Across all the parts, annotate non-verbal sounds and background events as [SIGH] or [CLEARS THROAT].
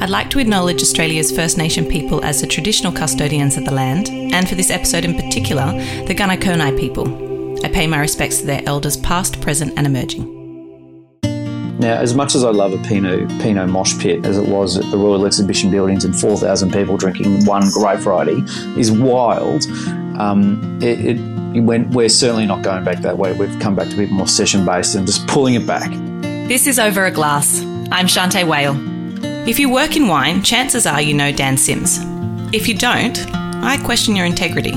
I'd like to acknowledge Australia's First Nation people as the traditional custodians of the land, and for this episode in particular, the Gunai people. I pay my respects to their elders past, present, and emerging. Now, as much as I love a Pinot, Pinot mosh pit as it was at the Royal Exhibition Buildings and 4,000 people drinking one grape variety is wild, um, it, it went, we're certainly not going back that way. We've come back to a bit more session based and just pulling it back. This is Over a Glass. I'm Shanteh Wale. If you work in wine, chances are you know Dan Sims. If you don't, I question your integrity.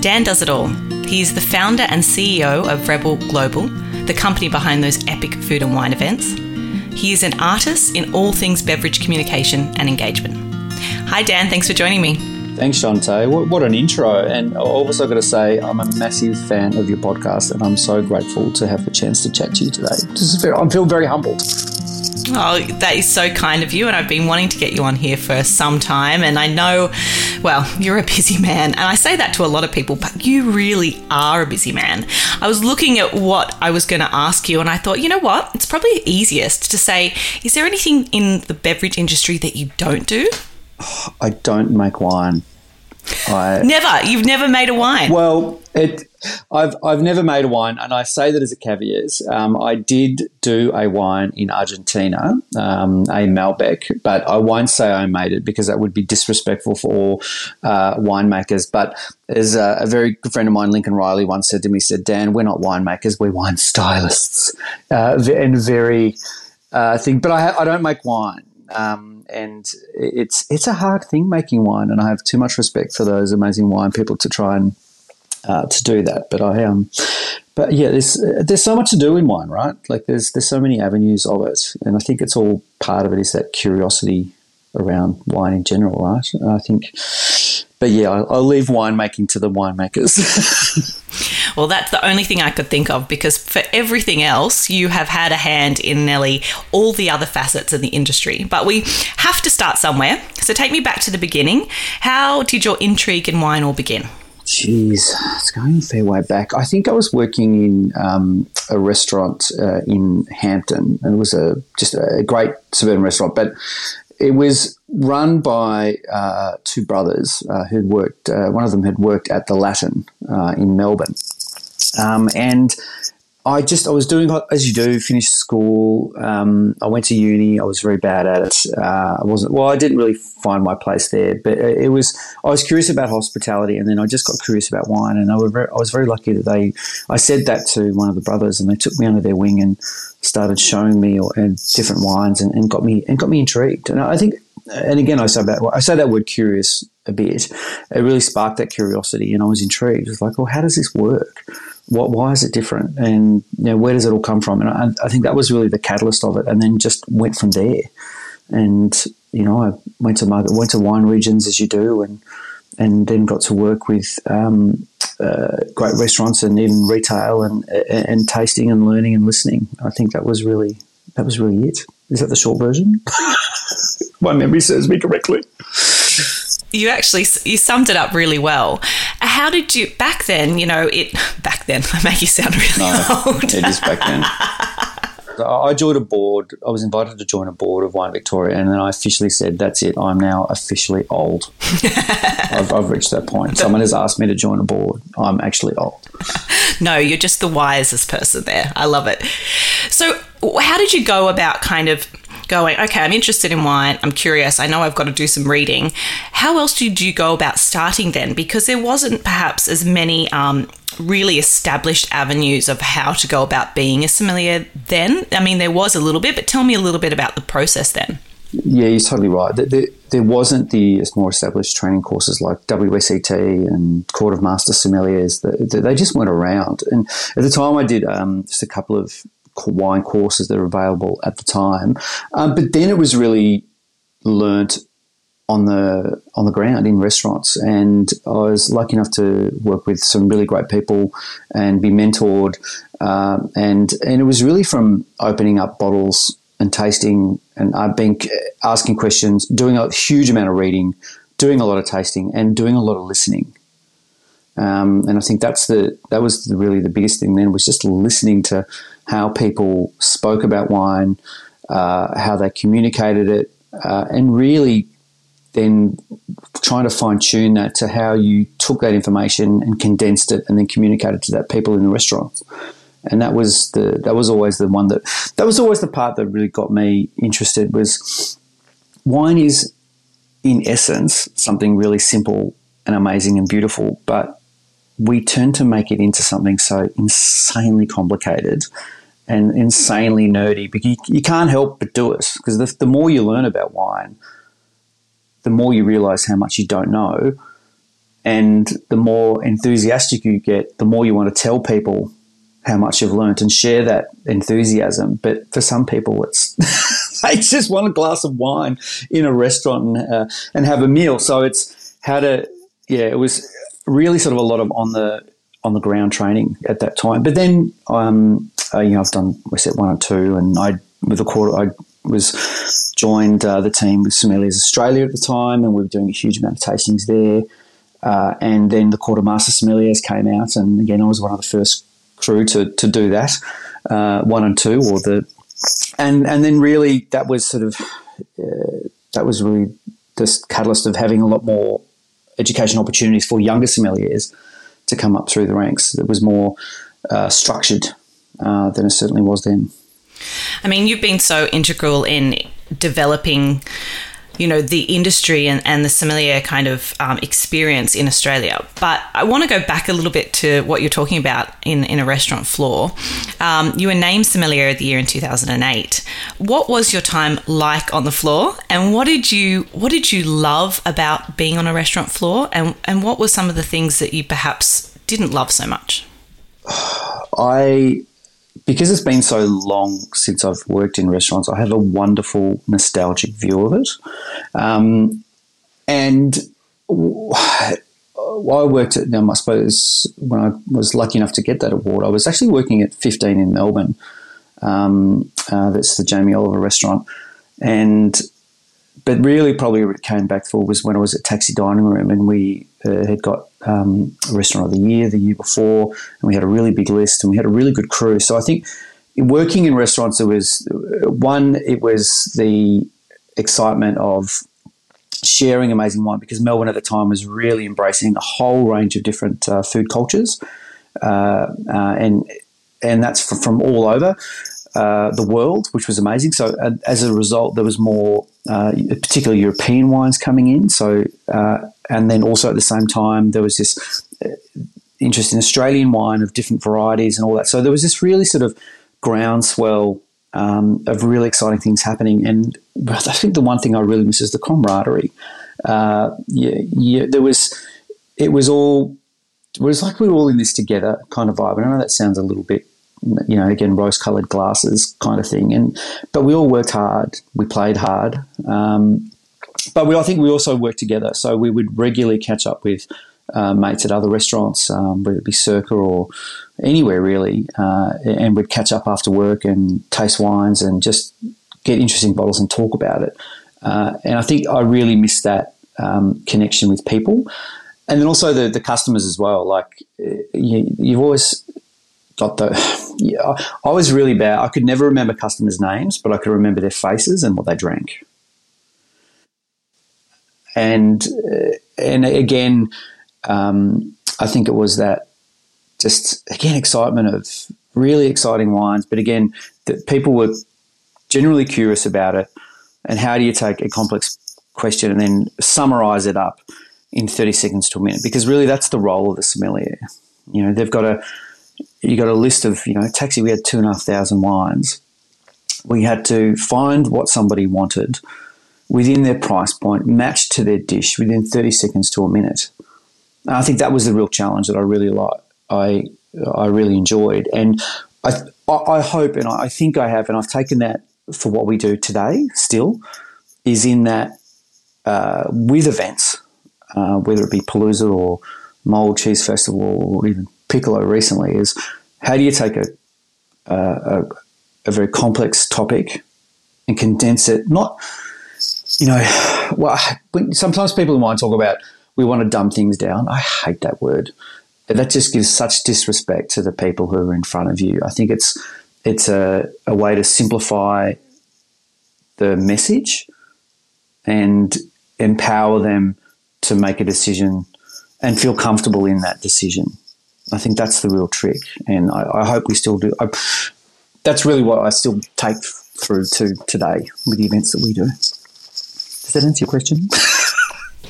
Dan does it all. He is the founder and CEO of Rebel Global, the company behind those epic food and wine events. He is an artist in all things beverage communication and engagement. Hi, Dan. Thanks for joining me. Thanks, Shanteh. What, what, an intro. And also got to say, I'm a massive fan of your podcast, and I'm so grateful to have the chance to chat to you today. Very, I feel very humbled. Oh, that is so kind of you. And I've been wanting to get you on here for some time. And I know, well, you're a busy man. And I say that to a lot of people, but you really are a busy man. I was looking at what I was going to ask you, and I thought, you know what? It's probably easiest to say, is there anything in the beverage industry that you don't do? I don't make wine. I, never. You've never made a wine. Well, it. I've I've never made a wine, and I say that as a caveat. Um, I did do a wine in Argentina, um, a Malbec, but I won't say I made it because that would be disrespectful for all uh, winemakers. But as a, a, very good friend of mine, Lincoln Riley, once said to me, said, "Dan, we're not winemakers, we're wine stylists," uh, and very uh, thing. But I, I don't make wine. Um, and it's it's a hard thing making wine, and I have too much respect for those amazing wine people to try and uh, to do that. But I um, but yeah, there's there's so much to do in wine, right? Like there's there's so many avenues of it, and I think it's all part of it is that curiosity around wine in general, right? And I think, but yeah, I'll, I'll leave winemaking to the winemakers. [LAUGHS] Well, that's the only thing I could think of because for everything else, you have had a hand in nearly all the other facets of the industry. But we have to start somewhere. So take me back to the beginning. How did your intrigue in wine all begin? Jeez, it's going a fair way back. I think I was working in um, a restaurant uh, in Hampton, and it was a just a great suburban restaurant. But it was run by uh, two brothers uh, who'd worked. Uh, one of them had worked at the Latin uh, in Melbourne, um, and I just I was doing as you do, finished school. Um, I went to uni. I was very bad at it. Uh, I wasn't well. I didn't really find my place there, but it was. I was curious about hospitality, and then I just got curious about wine. And I, very, I was very lucky that they. I said that to one of the brothers, and they took me under their wing and started showing me or, different wines, and, and got me and got me intrigued. And I think, and again, I say that I say that word curious a bit. It really sparked that curiosity, and I was intrigued. It was like, well, how does this work? what, why is it different? And you know, where does it all come from? And I, I, think that was really the catalyst of it. And then just went from there. And you know, I went to market, went to wine regions as you do, and and then got to work with um, uh, great restaurants and even retail and, and and tasting and learning and listening. I think that was really that was really it. Is that the short version? [LAUGHS] My memory serves me correctly you actually you summed it up really well. How did you back then? You know, it [LAUGHS] back then. [LAUGHS] I make you sound really no, old. it is back then. I joined a board. I was invited to join a board of Wine Victoria, and then I officially said, "That's it. I'm now officially old. [LAUGHS] I've, I've, reached that point. Someone has asked me to join a board. I'm actually old." [LAUGHS] No, you're just the wisest person there. I love it. So, how did you go about kind of going, okay, I'm interested in wine. I'm curious. I know I've got to do some reading. How else did you go about starting then? Because there wasn't perhaps as many um, really established avenues of how to go about being a sommelier then. I mean, there was a little bit, but tell me a little bit about the process then. Yeah, you're totally right. There, there, wasn't the more established training courses like WSET and Court of Master Sommeliers. They just weren't around. And at the time, I did um, just a couple of wine courses that are available at the time. Um, but then it was really learnt on the on the ground in restaurants, and I was lucky enough to work with some really great people and be mentored. Um, and and it was really from opening up bottles and tasting, and I've been asking questions, doing a huge amount of reading, doing a lot of tasting, and doing a lot of listening. Um, and I think that's the that was the, really the biggest thing then was just listening to how people spoke about wine, uh, how they communicated it, uh, and really then trying to fine tune that to how you took that information and condensed it and then communicated to that people in the restaurant. And that was the that was always the one that that was always the part that really got me interested was wine is in essence something really simple and amazing and beautiful, but we tend to make it into something so insanely complicated and insanely nerdy. But you, you can't help but do it because the, the more you learn about wine, the more you realize how much you don't know. And the more enthusiastic you get, the more you want to tell people how much you've learned and share that enthusiasm. But for some people, it's [LAUGHS] they just want a glass of wine in a restaurant and, uh, and have a meal. So it's how to, yeah, it was really sort of a lot of on the on the ground training at that time. But then, um, uh, you know, I've done WSET one or two, and I with the quarter I was joined uh, the team with Sommeliers Australia at the time, and we were doing a huge amount of tastings there. Uh, and then the Court of Master Sommeliers came out, and again, I was one of the first crew to, to do that, uh, one and two, or the, and and then really that was sort of uh, that was really this catalyst of having a lot more education opportunities for younger sommeliers to come up through the ranks. It was more uh, structured uh, than it certainly was then. I mean, you've been so integral in developing you know the industry and, and the sommelier kind of um, experience in Australia. But I want to go back a little bit to what you're talking about in, in a restaurant floor. Um, you were named sommelier of the year in 2008. What was your time like on the floor, and what did you what did you love about being on a restaurant floor, and and what were some of the things that you perhaps didn't love so much? [SIGHS] I because it's been so long since I've worked in restaurants, I have a wonderful nostalgic view of it. Um, and I worked at, now, I suppose, when I was lucky enough to get that award, I was actually working at 15 in Melbourne. Um, uh, that's the Jamie Oliver restaurant. And but really, probably what it came back for was when I was at Taxi Dining Room and we uh, had got um, Restaurant of the Year the year before, and we had a really big list and we had a really good crew. So I think working in restaurants, it was one, it was the excitement of sharing amazing wine because Melbourne at the time was really embracing a whole range of different uh, food cultures, uh, uh and and that's from all over. Uh, the world, which was amazing. So as a result, there was more, uh, particularly European wines coming in. So uh, and then also at the same time, there was this uh, interest in Australian wine of different varieties and all that. So there was this really sort of groundswell um, of really exciting things happening. And I think the one thing I really miss is the camaraderie. yeah, yeah, there was, it was all, it was like we were all in this together kind of vibe. And I know that sounds a little bit you know, again, rose coloured glasses kind of thing. And but we all worked hard. We played hard. Um, but we, I think we also worked together. So we would regularly catch up with uh, mates at other restaurants, um, whether it be Circa or anywhere really, uh, and we'd catch up after work and taste wines and just get interesting bottles and talk about it. Uh, and I think I really missed that um, connection with people. And then also the, the customers as well. Like you, you've always got the. Yeah, I was really bad. I could never remember customers' names, but I could remember their faces and what they drank. And uh, and again, um, I think it was that just again excitement of really exciting wines, but again that people were generally curious about it. And how do you take a complex question and then summarize it up in 30 seconds to a minute? Because really, that's the role of the sommelier. You know, they've got to you got a list of, you know, taxi, we had two and a half thousand wines. We had to find what somebody wanted within their price point, matched to their dish within 30 seconds to a minute. And I think that was the real challenge that I really like. I, I really enjoyed. And I, I hope, and I think I have, and I've taken that for what we do today still, is in that uh, with events, uh, whether it be Palooza or Mold Cheese Festival or even Piccolo recently is how do you take a, a, a very complex topic and condense it? Not, you know, well, sometimes people in wine talk about we want to dumb things down. I hate that word. That just gives such disrespect to the people who are in front of you. I think it's it's a, a way to simplify the message and empower them to make a decision and feel comfortable in that decision. I think that's the real trick, and I, I hope we still do. I, that's really what I still take through to today with the events that we do. Does that answer your question? [LAUGHS]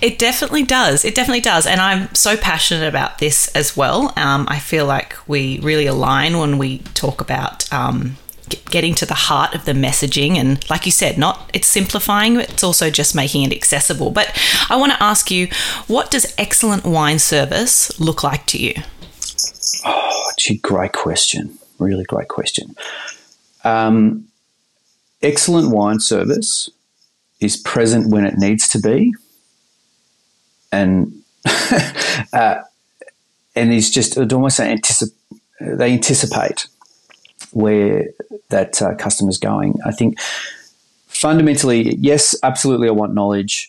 It definitely does. It definitely does. And I'm so passionate about this as well. Um, I feel like we really align when we talk about um, getting to the heart of the messaging. And like you said, not it's simplifying, it's also just making it accessible. But I want to ask you what does excellent wine service look like to you? Oh, gee, great question. Really great question. Um, excellent wine service is present when it needs to be and [LAUGHS] uh, and is just almost anticip- they anticipate where that uh, customer's going. I think fundamentally, yes, absolutely, I want knowledge.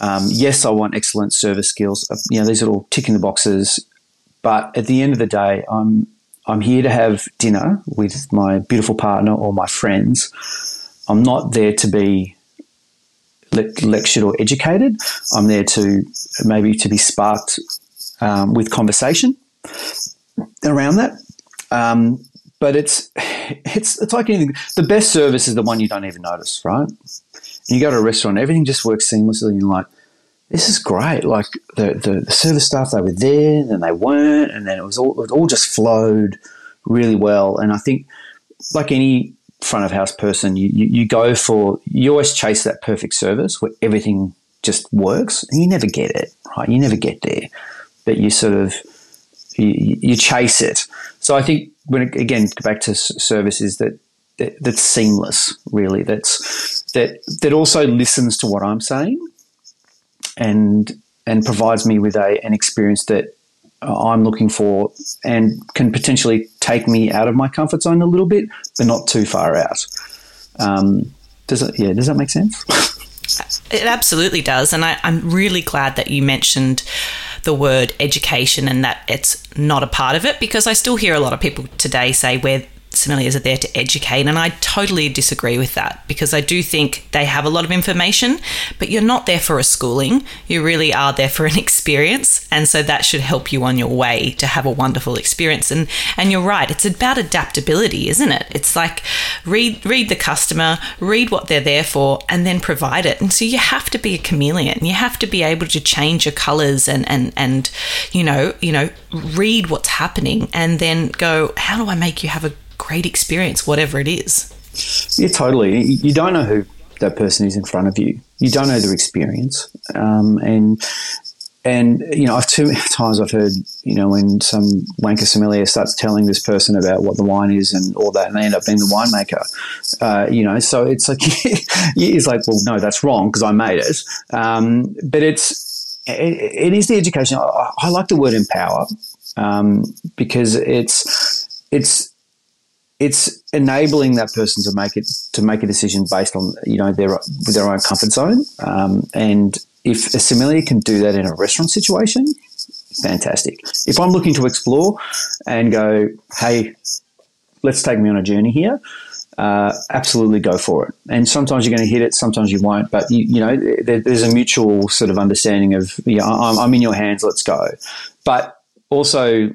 Um, yes, I want excellent service skills. You know, these are all ticking the boxes. But at the end of the day, I'm I'm here to have dinner with my beautiful partner or my friends. I'm not there to be le- lectured or educated. I'm there to maybe to be sparked um, with conversation around that. Um, but it's it's it's like anything. The best service is the one you don't even notice, right? And you go to a restaurant, everything just works seamlessly, and you're like, this is great. Like the, the, the service staff, they were there, then they weren't, and then it was all it all just flowed really well. And I think, like any front of house person, you, you, you go for you always chase that perfect service where everything just works, and you never get it, right? You never get there, but you sort of you, you chase it. So I think when it, again back to services that, that that's seamless, really. That's that that also listens to what I'm saying, and and provides me with a an experience that I'm looking for and can potentially take me out of my comfort zone a little bit, but not too far out. Um, does it? Yeah, does that make sense? [LAUGHS] it absolutely does, and I, I'm really glad that you mentioned the word education and that it's not a part of it because I still hear a lot of people today say we're sommeliers are there to educate. And I totally disagree with that because I do think they have a lot of information, but you're not there for a schooling. You really are there for an [LAUGHS] experience. And so that should help you on your way to have a wonderful experience. And and you're right, it's about adaptability, isn't it? It's like read read the customer, read what they're there for, and then provide it. And so you have to be a chameleon. You have to be able to change your colours and and and you know, you know, read what's happening and then go, how do I make you have a great experience, whatever it is. Yeah, totally. You don't know who that person is in front of you. You don't know their experience, um, and and you know, I've too many [LAUGHS] times I've heard you know when some wanker sommelier starts telling this person about what the wine is and all that, and they end up being the winemaker. Uh, you know, so it's like [LAUGHS] it's like, well, no, that's wrong because I made it. Um, but it's it, it is the education. I, I like the word empower um, because it's it's it's enabling that person to make it to make a decision based on you know their their own comfort zone. Um, and if a sommelier can do that in a restaurant situation, fantastic. If I'm looking to explore and go, hey, let's take me on a journey here. Uh, absolutely go for it. And sometimes you're going to hit it, sometimes you won't. But you, you know, there, there's a mutual sort of understanding of, yeah, I'm, I'm in your hands. Let's go. But also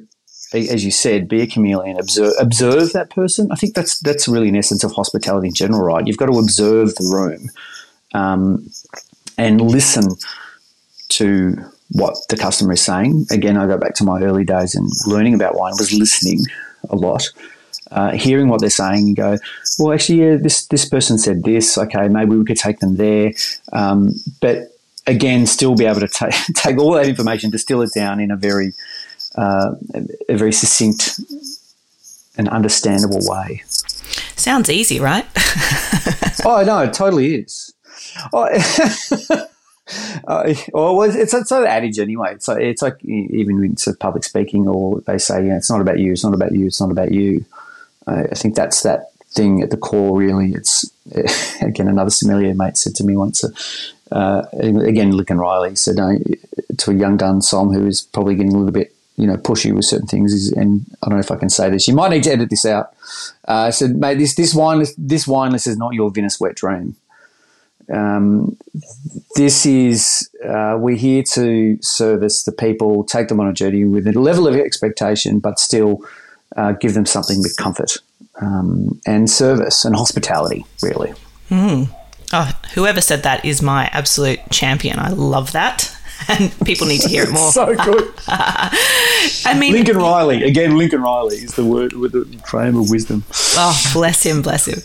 as you said, be a chameleon, observe, observe that person. I think that's that's really an essence of hospitality in general, right? You've got to observe the room um, and listen to what the customer is saying. Again, I go back to my early days and learning about wine was listening a lot. Uh, hearing what they're saying and go, well, actually, yeah, this this person said this. Okay, maybe we could take them there. Um, but again, still be able to ta- [LAUGHS] take all that information, distill it down in a very uh, a very succinct and understandable way. Sounds easy, right? [LAUGHS] oh no, it totally is. Oh, [LAUGHS] uh, well, it's it's an adage anyway. It's like, it's like even when it's public speaking, or they say, yeah, it's not about you, it's not about you, it's not about you. I, I think that's that thing at the core. Really, it's [LAUGHS] again another sommelier mate said to me once. Uh, again, and Riley said to a young gun som who is probably getting a little bit you know, pushy with certain things. And I don't know if I can say this. You might need to edit this out. Uh, I said, mate, this this wine this wine list is not your Venice wet dream. Um, this is uh, we're here to service the people, take them on a journey with a level of expectation, but still uh, give them something with comfort um, and service and hospitality, really. Mm. Oh, whoever said that is my absolute champion. I love that. [LAUGHS] And people need to hear it more. so good. [LAUGHS] I mean, Lincoln Riley again. Lincoln Riley is the word with the frame of wisdom. Oh, bless him, bless him.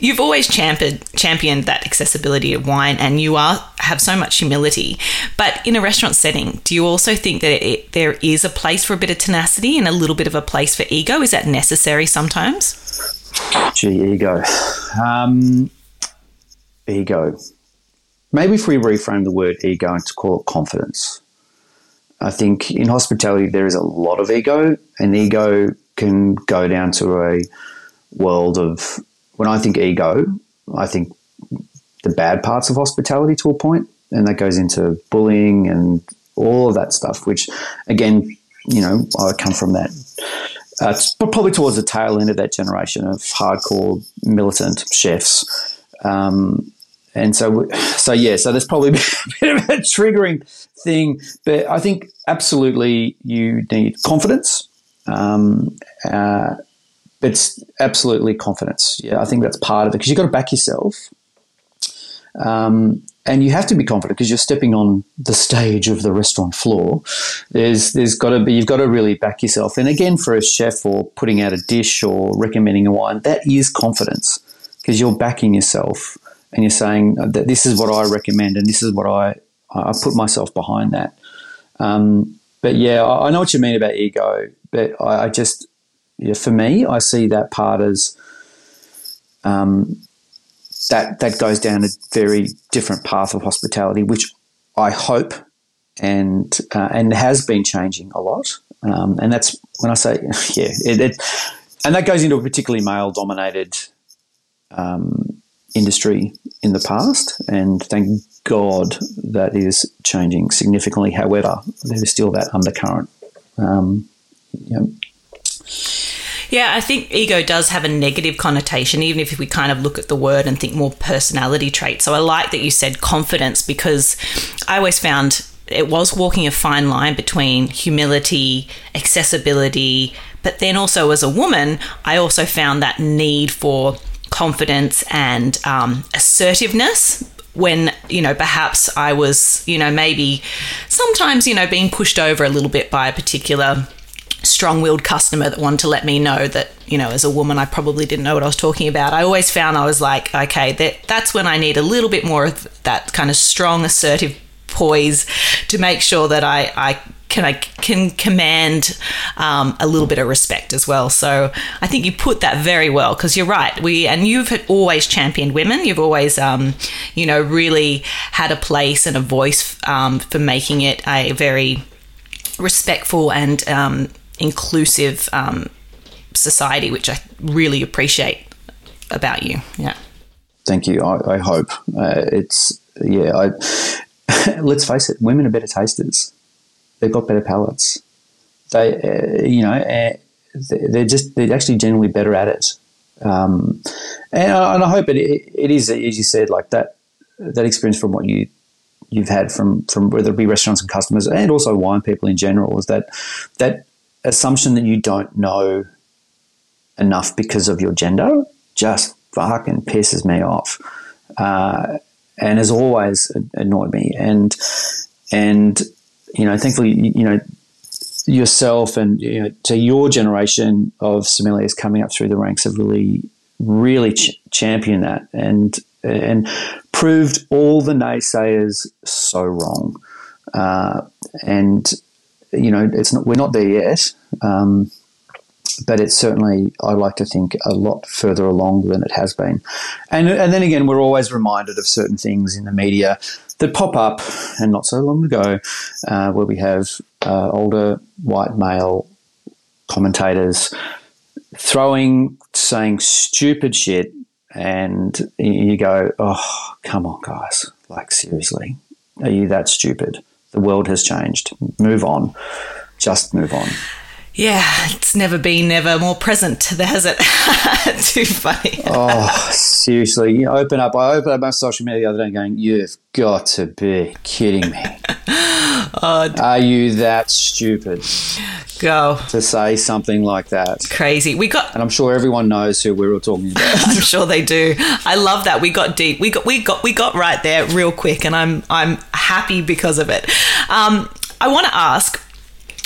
You've always championed championed that accessibility of wine, and you are have so much humility. But in a restaurant setting, do you also think that it, there is a place for a bit of tenacity and a little bit of a place for ego? Is that necessary sometimes? Gee, ego. Um, ego. Maybe if we reframe the word ego and to call it confidence. I think in hospitality there is a lot of ego, and ego can go down to a world of when I think ego, I think the bad parts of hospitality to a point, and that goes into bullying and all of that stuff. Which, again, you know, I come from that, uh, probably towards the tail end of that generation of hardcore militant chefs. Um, and so, [SIGHS] so yeah, so there's probably [LAUGHS] a bit of a triggering thing, but I think absolutely you need confidence. Um, uh, it's absolutely confidence. Yeah, I think that's part of it because you've got to back yourself. Um, and you have to be confident because you're stepping on the stage of the restaurant floor. There's there's got to be you've got to really back yourself. And again, for a chef or putting out a dish or recommending a wine, that is confidence because you're backing yourself and you're saying that this is what I recommend and this is what I I put myself behind that. Um, but yeah, I, I, know what you mean about ego, but I, I, just yeah, for me, I see that part as um, that that goes down a very different path of hospitality, which I hope and uh, and has been changing a lot. Um, and that's when I say [LAUGHS] yeah, it, it, and that goes into a particularly male dominated um, industry in the past, and thank God that is changing significantly. However, there is still that undercurrent. Um, Yeah, I think ego does have a negative connotation, even if we kind of look at the word and think more personality traits. So I like that you said confidence because I always found it was walking a fine line between humility, accessibility, but then also as a woman, I also found that need for confidence and um, assertiveness when you know perhaps I was you know maybe sometimes you know being pushed over a little bit by a particular strong-willed customer that wanted to let me know that you know as a woman I probably didn't know what I was talking about. I always found I was like okay that that's when I need a little bit more of that kind of strong assertive poise to make sure that I I can I can command um, a little bit of respect as well. So I think you put that very well because you're right. We and you've always championed women. You've always, um, you know, really had a place and a voice um, for making it a very respectful and um, inclusive um, society, which I really appreciate about you. Yeah. Thank you. I, I hope uh, it's yeah. I, [LAUGHS] let's face it, women are better tasters they've got better palates. They, uh, you know, uh, they're just they're actually generally better at it. Um, and, I, and I hope it, it is as you said, like that that experience from what you you've had from from whether it be restaurants and customers and also wine people in general is that that assumption that you don't know enough because of your gender just fucking pisses me off, uh, and has always annoyed me. And and you know, thankfully, you know, yourself and you know, to your generation of sommeliers coming up through the ranks have really, really ch- championed that and and proved all the naysayers so wrong. Uh, and you know, it's not we're not there yet, um, but it's certainly I like to think a lot further along than it has been. And and then again, we're always reminded of certain things in the media that pop up, and not so long ago, uh, where we have uh, older white male commentators throwing, saying stupid shit, and you go, oh, come on, guys. Like, seriously, are you that stupid? The world has changed. Move on. Just move on. Yeah, it's never been never more present, has [LAUGHS] it? Too funny. oh, [LAUGHS] seriously. You open up, I opened up my social media the other day going, You've got to be kidding me. [LAUGHS] Oh, Are you that stupid go to say something like that? crazy. We got And I'm sure everyone knows who we were talking about. I'm sure they do. I love that. We got deep. We got we got we got right there real quick and I'm I'm happy because of it. Um, I want to ask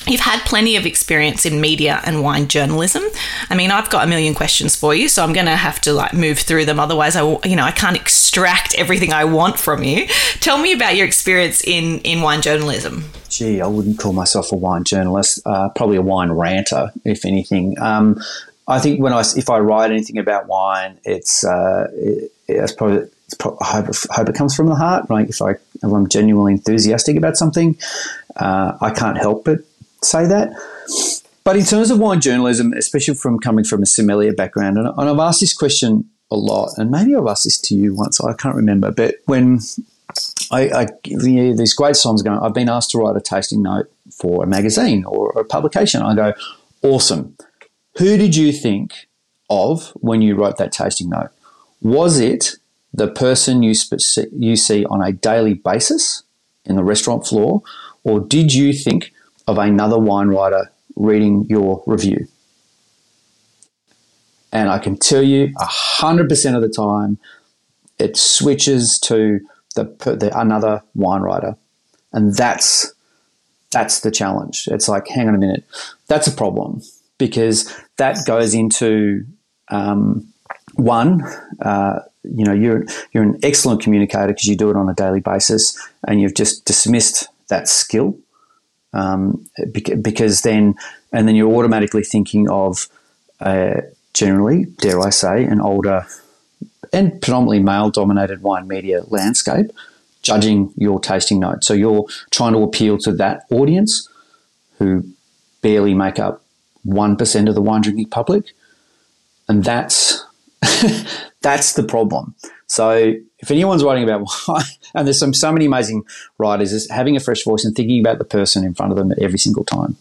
You've had plenty of experience in media and wine journalism. I mean, I've got a million questions for you, so I'm going to have to like move through them. Otherwise, I, you know, I can't extract everything I want from you. Tell me about your experience in in wine journalism. Gee, I wouldn't call myself a wine journalist. Uh, probably a wine ranter, if anything. Um, I think when I, if I write anything about wine, it's uh, it, it's probably. I hope, hope it comes from the heart. Like if I, if I'm genuinely enthusiastic about something, uh, I can't help but say that. But in terms of wine journalism, especially from coming from a sommelier background, and, and I've asked this question a lot, and maybe I've asked this to you once, I can't remember, but when I, I you these great songs going, I've been asked to write a tasting note for a magazine or a publication. I go, awesome. Who did you think of when you wrote that tasting note? Was it the person you, you see on a daily basis in the restaurant floor, or did you think of another wine writer reading your review? And I can tell you, hundred percent of the time, it switches to the, the another wine writer, and that's that's the challenge. It's like, hang on a minute, that's a problem because that goes into um, one. Uh, you know, you're you're an excellent communicator because you do it on a daily basis, and you've just dismissed that skill um, because then and then you're automatically thinking of uh, generally, dare I say, an older and predominantly male dominated wine media landscape judging your tasting note. So you're trying to appeal to that audience who barely make up 1% of the wine drinking public. And that's [LAUGHS] that's the problem. So if anyone's writing about wine, [LAUGHS] and there's some so many amazing writers, is having a fresh voice and thinking about the person in front of them every single time.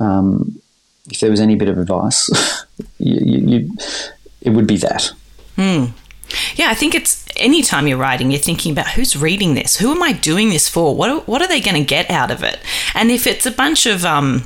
Um, if there was any bit of advice, [LAUGHS] you, you, you, it would be that. Yeah, I think it's anytime you're writing, you're thinking about who's reading this, who am I doing this for, what are, what are they going to get out of it, and if it's a bunch of um,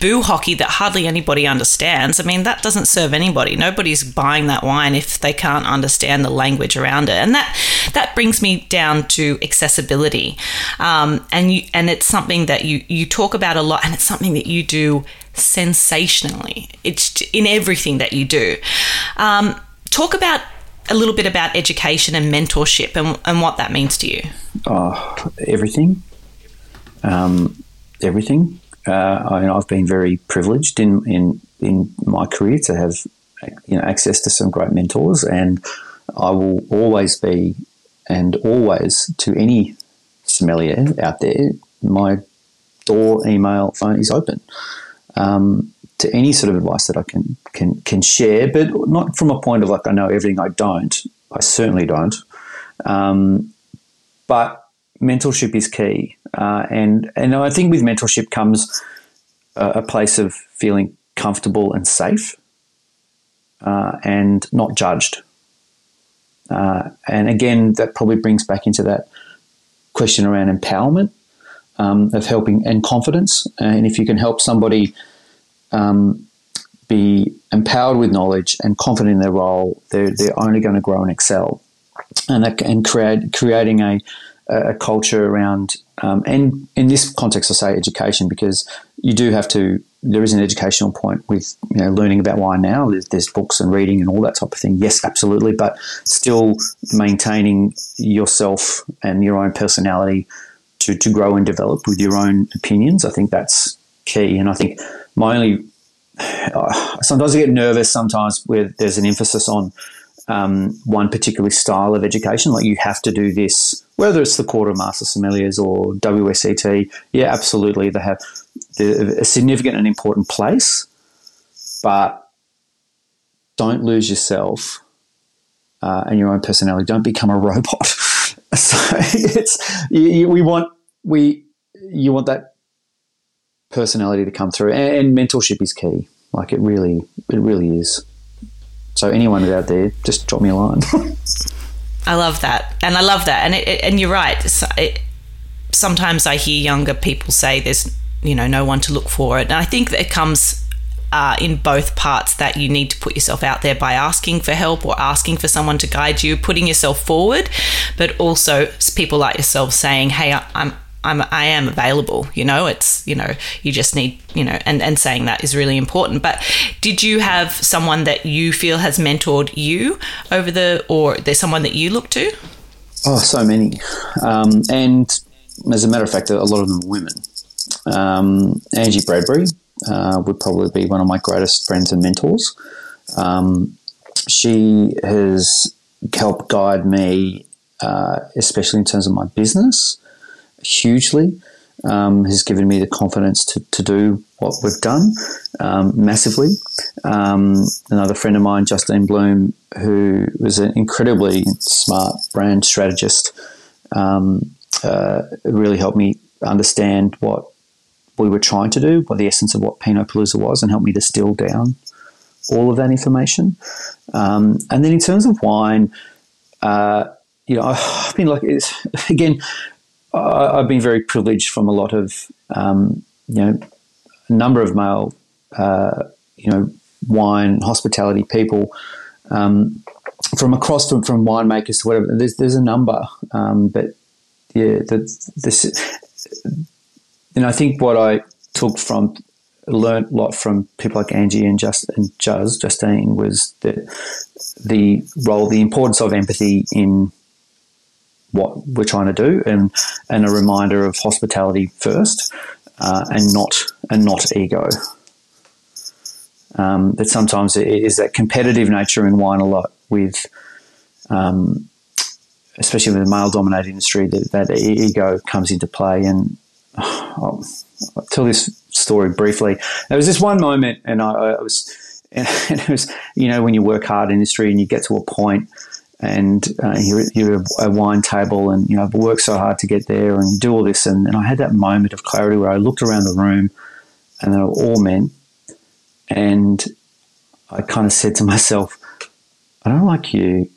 boo hockey that hardly anybody understands, I mean that doesn't serve anybody. Nobody's buying that wine if they can't understand the language around it, and that that brings me down to accessibility, um, and you, and it's something that you you talk about a lot, and it's something that you do sensationally. It's in everything that you do. Um, talk about a little bit about education and mentorship and, and what that means to you. Oh, everything. Um, everything. Uh, I, I've been very privileged in, in in my career to have you know access to some great mentors, and I will always be, and always to any sommelier out there, my door, email, phone is open. Um, to any sort of advice that I can can can share, but not from a point of like I know everything. I don't. I certainly don't. Um, but mentorship is key, uh, and and I think with mentorship comes a, a place of feeling comfortable and safe, uh, and not judged. Uh, and again, that probably brings back into that question around empowerment um, of helping and confidence. And if you can help somebody um, be empowered with knowledge and confident in their role, they're, they're only going to grow and excel. And, that, and create, creating a, a culture around, um, and in this context, I say education because you do have to, there is an educational point with you know, learning about wine now. There's, there's books and reading and all that type of thing. Yes, absolutely. But still maintaining yourself and your own personality to, to grow and develop with your own opinions. I think that's key. And I think my only uh, [SIGHS] sometimes I get nervous sometimes where there's an emphasis on um, one particular style of education, like you have to do this, whether it's the Court of Master Sommeliers or WSET. Yeah, absolutely, they have a significant and important place, but don't lose yourself uh, and your own personality. Don't become a [LAUGHS] robot. so it's you, you, we want we you want that personality to come through, and, and mentorship is key. Like it really, it really is. So anyone out there, just drop me a line. [LAUGHS] I love that, and I love that, and it, and you're right. It, sometimes I hear younger people say there's you know no one to look for it, and I think that it comes uh, in both parts that you need to put yourself out there by asking for help or asking for someone to guide you, putting yourself forward, but also people like yourself saying, "Hey, I'm I'm I am available. You know, it's you know you just need you know, and and saying that is really important. But did you have someone that you feel has mentored you over the, or there's someone that you look to? Oh, so many, um, and as a matter of fact, a lot of them are women. Um, Angie Bradbury uh, would probably be one of my greatest friends and mentors. Um, she has helped guide me, uh, especially in terms of my business hugely. Um, has given me the confidence to, to do what we've done um, massively. Um, another friend of mine, Justine Bloom, who was an incredibly smart brand strategist, um, uh, really helped me understand what we were trying to do, what the essence of what Pinot Palooza was, and helped me distill down all of that information. Um, and then in terms of wine, uh, you know, [SIGHS] I've been like, [LAUGHS] again, I, have been very privileged from a lot of, um, you know, a number of male, uh, you know, wine hospitality people um, from across from, from winemakers to whatever. There's there's a number, um, but yeah, the, this, and I think what I took from learned a lot from people like Angie and just and Juz Justine was that the role, the importance of empathy in what we're trying to do, and and a reminder of hospitality first, uh, and not and not ego. Um, that sometimes it is that competitive nature in wine a lot with, um, especially with the male-dominated industry, that, that ego comes into play. And oh, I'll tell this story briefly. There was this one moment, and I, I was, [LAUGHS] and it was, you know, when you work hard in industry and you get to a point and uh, you're, you're a wine table and you know I've worked so hard to get there and do all this and, and I had that moment of clarity where I looked around the room and they were all men and I kind of said to myself I don't like you.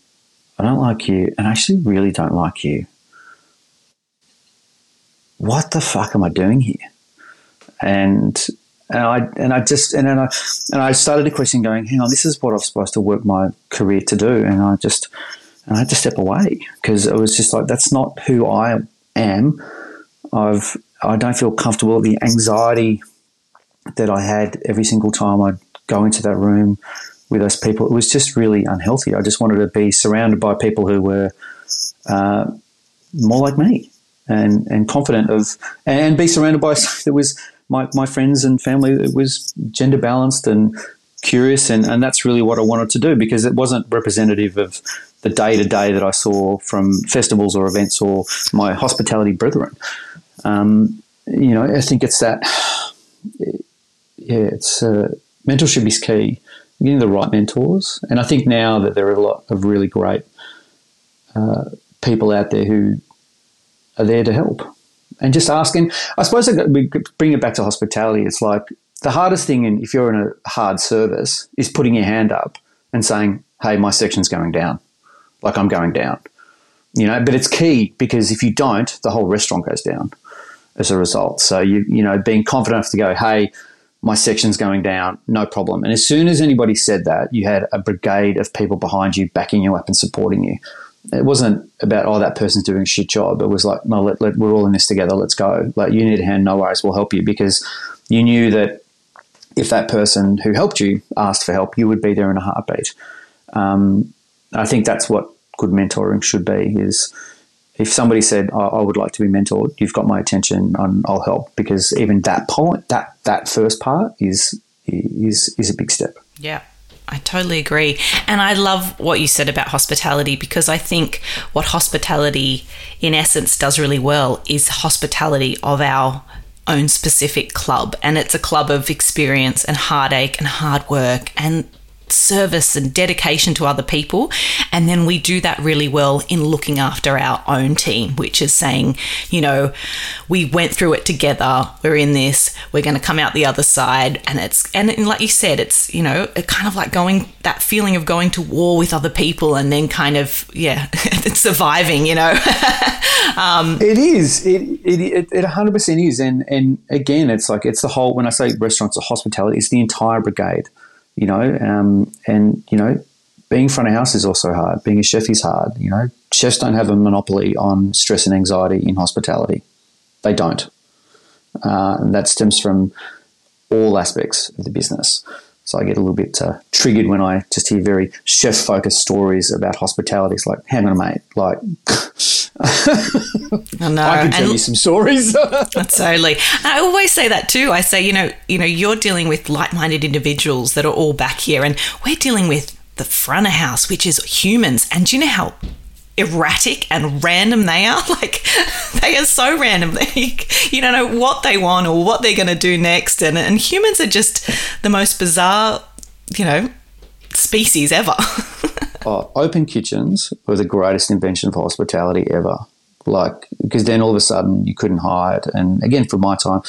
I don't like you and I actually really don't like you. What the fuck am I doing here? And and I and I just and then I and I started to question, going, "Hang on, this is what I'm supposed to work my career to do," and I just and I had to step away because it was just like that's not who I am. I've I don't feel comfortable. The anxiety that I had every single time I'd go into that room with those people, it was just really unhealthy. I just wanted to be surrounded by people who were uh, more like me and and confident of and be surrounded by [LAUGHS] there was my, my friends and family it was gender balanced and curious and, and that's really what I wanted to do because it wasn't representative of the day to day that I saw from festivals or events or my hospitality brethren. Um, you know, I think it's that, yeah, it's uh, mentorship is key. Getting the right mentors, and I think now that there are a lot of really great uh, people out there who are there to help and just asking. I suppose we bring it back to hospitality. It's like the hardest thing, in, if you're in a hard service, is putting your hand up and saying, "Hey, my section's going down," like I'm going down. You know, but it's key because if you don't, the whole restaurant goes down as a result. So you you know, being confident enough to go, "Hey." My section's going down, no problem. And as soon as anybody said that, you had a brigade of people behind you backing you up and supporting you it wasn't about oh that person's doing a shit job. It was like no, let, let, we're all in this together. Let's go. Like you need a hand, no worries, we'll help you because you knew that if that person who helped you asked for help, you would be there in a heartbeat. Um, I think that's what good mentoring should be. Is if somebody said I would like to be mentored, you've got my attention, and I'll help because even that point, that that first part is is is a big step. Yeah. I totally agree. And I love what you said about hospitality because I think what hospitality, in essence, does really well is hospitality of our own specific club. And it's a club of experience and heartache and hard work and service and dedication to other people. And then we do that really well in looking after our own team, which is saying, you know, we went through it together, we're in this, we're going to come out the other side. And it's, and like you said, it's, you know, it kind of like going, that feeling of going to war with other people and then kind of, yeah, [LAUGHS] surviving, you know. [LAUGHS] um, it is. It, it, it, 100% is. And, and again, it's like, it's the whole, when I say restaurants or hospitality, it's the entire brigade you know, um, and you know, being front of house is also hard. Being a chef is hard. You know, chefs don't have a monopoly on stress and anxiety in hospitality. They don't. Uh, and that stems from all aspects of the business. So I get a little bit uh, triggered when I just hear very chef focused stories about hospitality. It's like, hang on, mate, like. [LAUGHS] [LAUGHS] I know. I can tell and you some stories. [LAUGHS] totally. I always say that too. I say, you know, you know, you're dealing with like-minded individuals that are all back here, and we're dealing with the front of house, which is humans. And do you know how erratic and random they are. [LAUGHS] Like they are so random. you don't know what they want or what they're going to do next. And, and humans are just the most bizarre, you know, species ever. Oh, open kitchens were the greatest invention for hospitality ever. Like, because then all of a sudden you couldn't hide. And again, from my time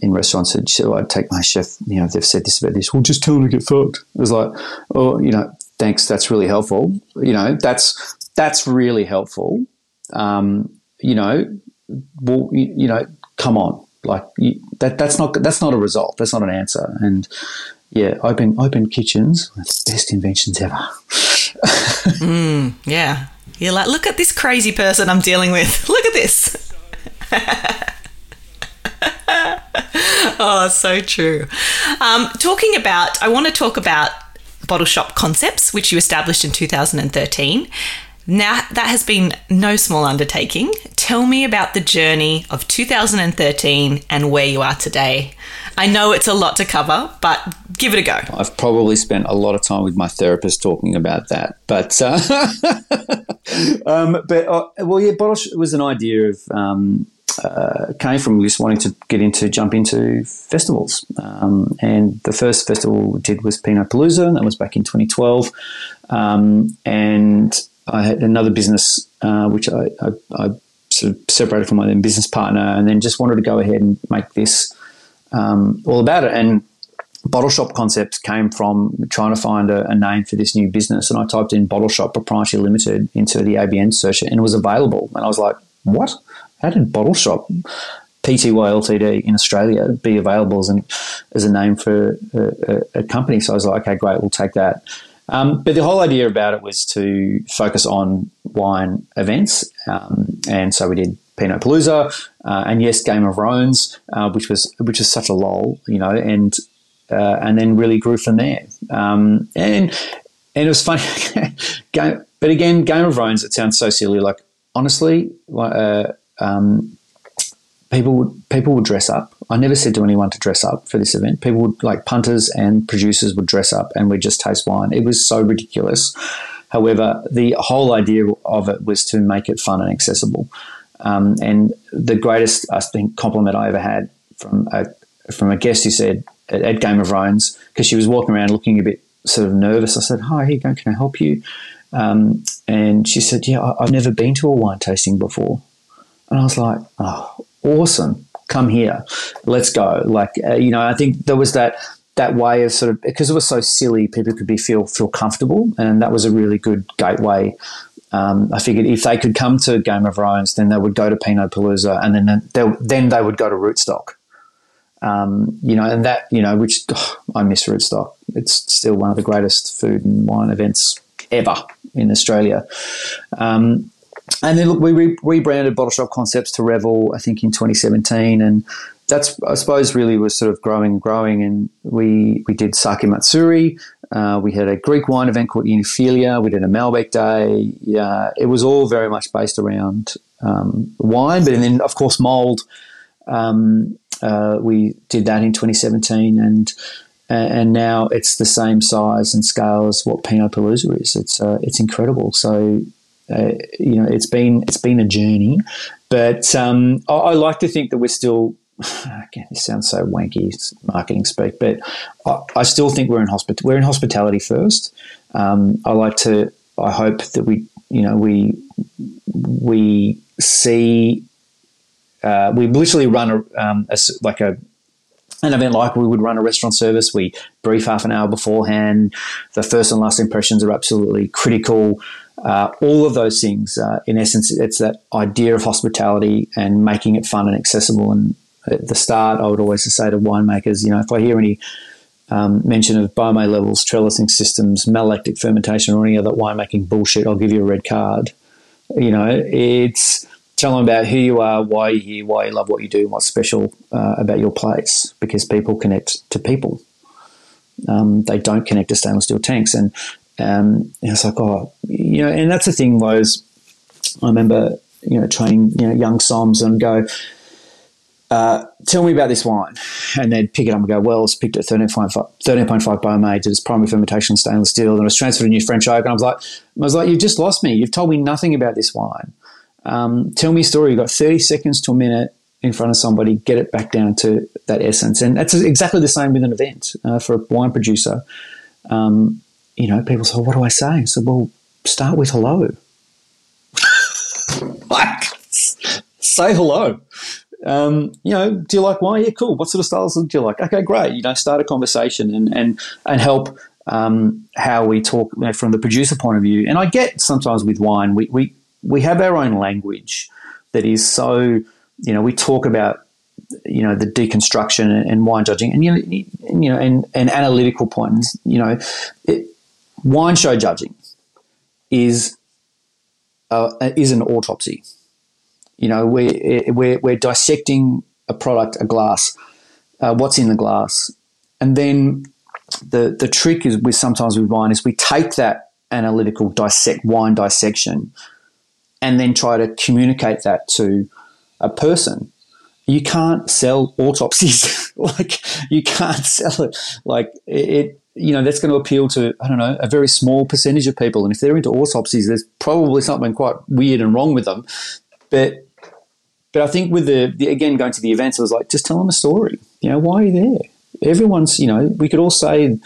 in restaurants, I'd take my chef, you know, they've said this about this, well, just tell them to get fucked. It was like, oh, you know, thanks, that's really helpful. You know, that's that's really helpful. Um, you know, well, you, you, know, come on, like you, that. That's not that's not a result. That's not an answer. And yeah, open open kitchens, best inventions ever. Mm, yeah, you're like, look at this crazy person I'm dealing with. [LAUGHS] Look at this. [LAUGHS] oh, so true. Um, talking about, I want to talk about Bottle Shop Concepts, which you established in 2013. Now, that has been no small undertaking. Tell me about the journey of 2013 and where you are today. I know it's a lot to cover, but give it a go. I've probably spent a lot of time with my therapist talking about that. But, uh, [LAUGHS] um, but uh, well, yeah, Bottle was an idea of, um, uh, came from just wanting to get into, jump into festivals. Um, and the first festival we did was Pinot Palooza, and that was back in 2012. Um, and I had another business uh, which I, I, I, sort of separated from my then business partner, and then just wanted to go ahead and make this um, all about it. And Bottle Shop Concepts came from trying to find a, a, name for this new business, and I typed in Bottle Shop Proprietary Limited into the ABN search, and it was available. And I was like, "What? How did Bottle Shop?" Pty Ltd in Australia be available as, an, as a name for a, a, a company. So I was like, okay, great, we'll take that. Um, but the whole idea about it was to focus on wine events. Um, and so we did Pinot Palooza, uh, and yes, Game of Thrones, uh, which was which is such a lull, you know, and uh, and then really grew from there. Um, and and it was funny, [LAUGHS] Game, but again, Game of Thrones. It sounds so silly. Like honestly, uh, um, people would people would dress up. I never said to anyone to dress up for this event. People would like punters and producers would dress up and we'd just taste wine. It was so ridiculous. However, the whole idea of it was to make it fun and accessible. Um, and the greatest, I think, compliment I ever had from a from a guest who said at, at Game of Thrones because she was walking around looking a bit sort of nervous. I said, "Hi, here you go. Can I help you?" Um, and she said, "Yeah, I've never been to a wine tasting before." And I was like, "Oh, awesome. Come here. Let's go. Like, uh, you know, I think there was that that way of sort of because it was so silly, people could be feel feel comfortable, and that was a really good gateway. Um, I figured if they could come to Game of Thrones, then they would go to Pinot Palooza, and then they, then they would go to Rootstock. Um, you know, and that you know, which oh, [SIGHS] I miss Rootstock. It's still one of the greatest food and wine events ever in Australia. Um, and then look, we re- rebranded Bottle Shop Concepts to Revel, I think, in 2017, and that's I suppose really was sort of growing and growing. And we we did Sake Matsuri, uh, we had a Greek wine event called Uniphilia, we did a Malbec Day. Yeah, it was all very much based around um, wine, but then of course mold. Um, uh, we did that in 2017, and and now it's the same size and scale as what Pinot Palooza is. It's uh, it's incredible. So uh, you know, it's been it's been a journey, but um, I, I, like to think that we're still again, this sounds so wanky marketing speak, but I, I still think we're in hospit- we're in hospitality first. Um, I like to. I hope that we, you know, we we see. Uh, we literally run a, um, a, like a an event like we would run a restaurant service. We brief half an hour beforehand. The first and last impressions are absolutely critical. Uh, all of those things, uh, in essence, it's that idea of hospitality and making it fun and accessible. And at the start, I would always say to winemakers, you know, if I hear any um, mention of Baumé levels, trellising systems, malolactic fermentation, or any other winemaking bullshit, I'll give you a red card. You know, it's tell them about who you are, why you're here, why you love what you do, and what's special uh, about your place, because people connect to people. Um, they don't connect to stainless steel tanks, and, um, and it's like, oh, you know, and that's the thing. Was I remember, you know, training you know young somms and go, uh, tell me about this wine. And they'd pick it up and go, well, it's picked at 13.5, 13.5 Baumé, did its primary fermentation stainless steel, and it was transferred to new French oak. And I was like, I was like, you've just lost me. You've told me nothing about this wine. Um, tell me a story. You've got 30 seconds to a minute in front of somebody, get it back down to that essence. And that's exactly the same with an event uh, for a wine producer. Um, you know, people say, what do I say? So, well, start with hello. [LAUGHS] like, say hello. Um, you know, do you like wine? Yeah, cool. What sort of styles do you like? Okay, great. You know, start a conversation and and and help um, how we talk you know, from the producer point of view. And I get sometimes with wine, we we we have our own language that is so you know we talk about you know the deconstruction and, and wine judging and you know, and, and analytical points. You know, it, wine show judging is uh, is an autopsy you know, we're, we're, we're dissecting a product, a glass, uh, what's in the glass. And then the, the trick is with sometimes with wine is we take that analytical dissect wine dissection and then try to communicate that to a person. You can't sell autopsies. [LAUGHS] like you can't sell it. Like it, you know, that's going to appeal to, I don't know, a very small percentage of people. And if they're into autopsies, there's probably something quite weird and wrong with them. But but I think with the, the, again going to the events, I was like, just tell them a story. You know, why are you there? Everyone's, you know, we could all say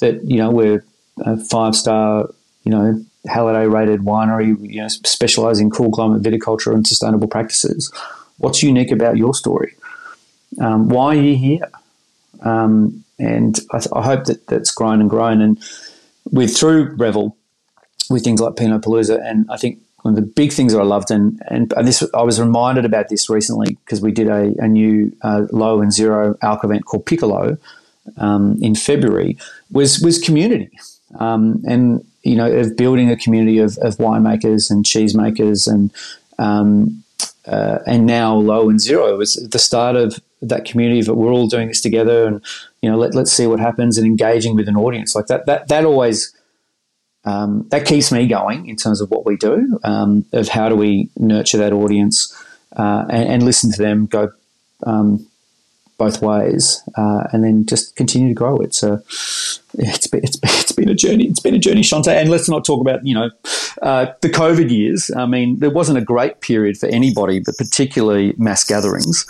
that you know we're a five star, you know, Halliday rated winery, you know, specialising in cool climate viticulture and sustainable practices. What's unique about your story? Um, why are you here? Um, and I, th- I, hope that that's grown and grown. And with through Revel, with things like Pinot Palooza, and I think one of the big things that I loved, and, and, this I was reminded about this recently because we did a, a new uh, low and zero alc event called Piccolo um, in February, was was community, um, and you know of building a community of, of winemakers and cheesemakers and um, uh, and now low and zero. Was the start of that community that we're all doing this together and you know let, let's see what happens and engaging with an audience. Like that that that always um, that keeps me going in terms of what we do, um, of how do we nurture that audience uh, and, and, listen to them go um, both ways, uh, and then just continue to grow. It's a it's been, it's been, [LAUGHS] it's been a journey. It's been a journey, Shanteh. And let's not talk about you know uh, the COVID years. I mean, there wasn't a great period for anybody, but particularly mass gatherings.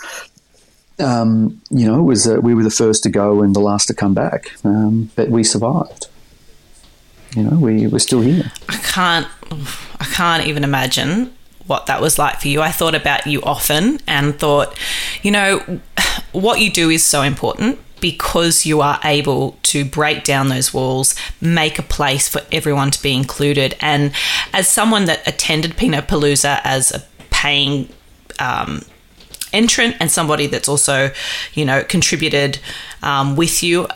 Um, you know, it was uh, we were the first to go and the last to come back, um, but we survived you know, we we're still here. I can't, I can't even imagine what that was like for you. I thought about you often and thought, you know, what you do is so important because you are able to break down those walls, make a place for everyone to be included. And as someone that attended Pinot Palooza as a paying um, entrant and somebody that's also, you know, contributed um, with you,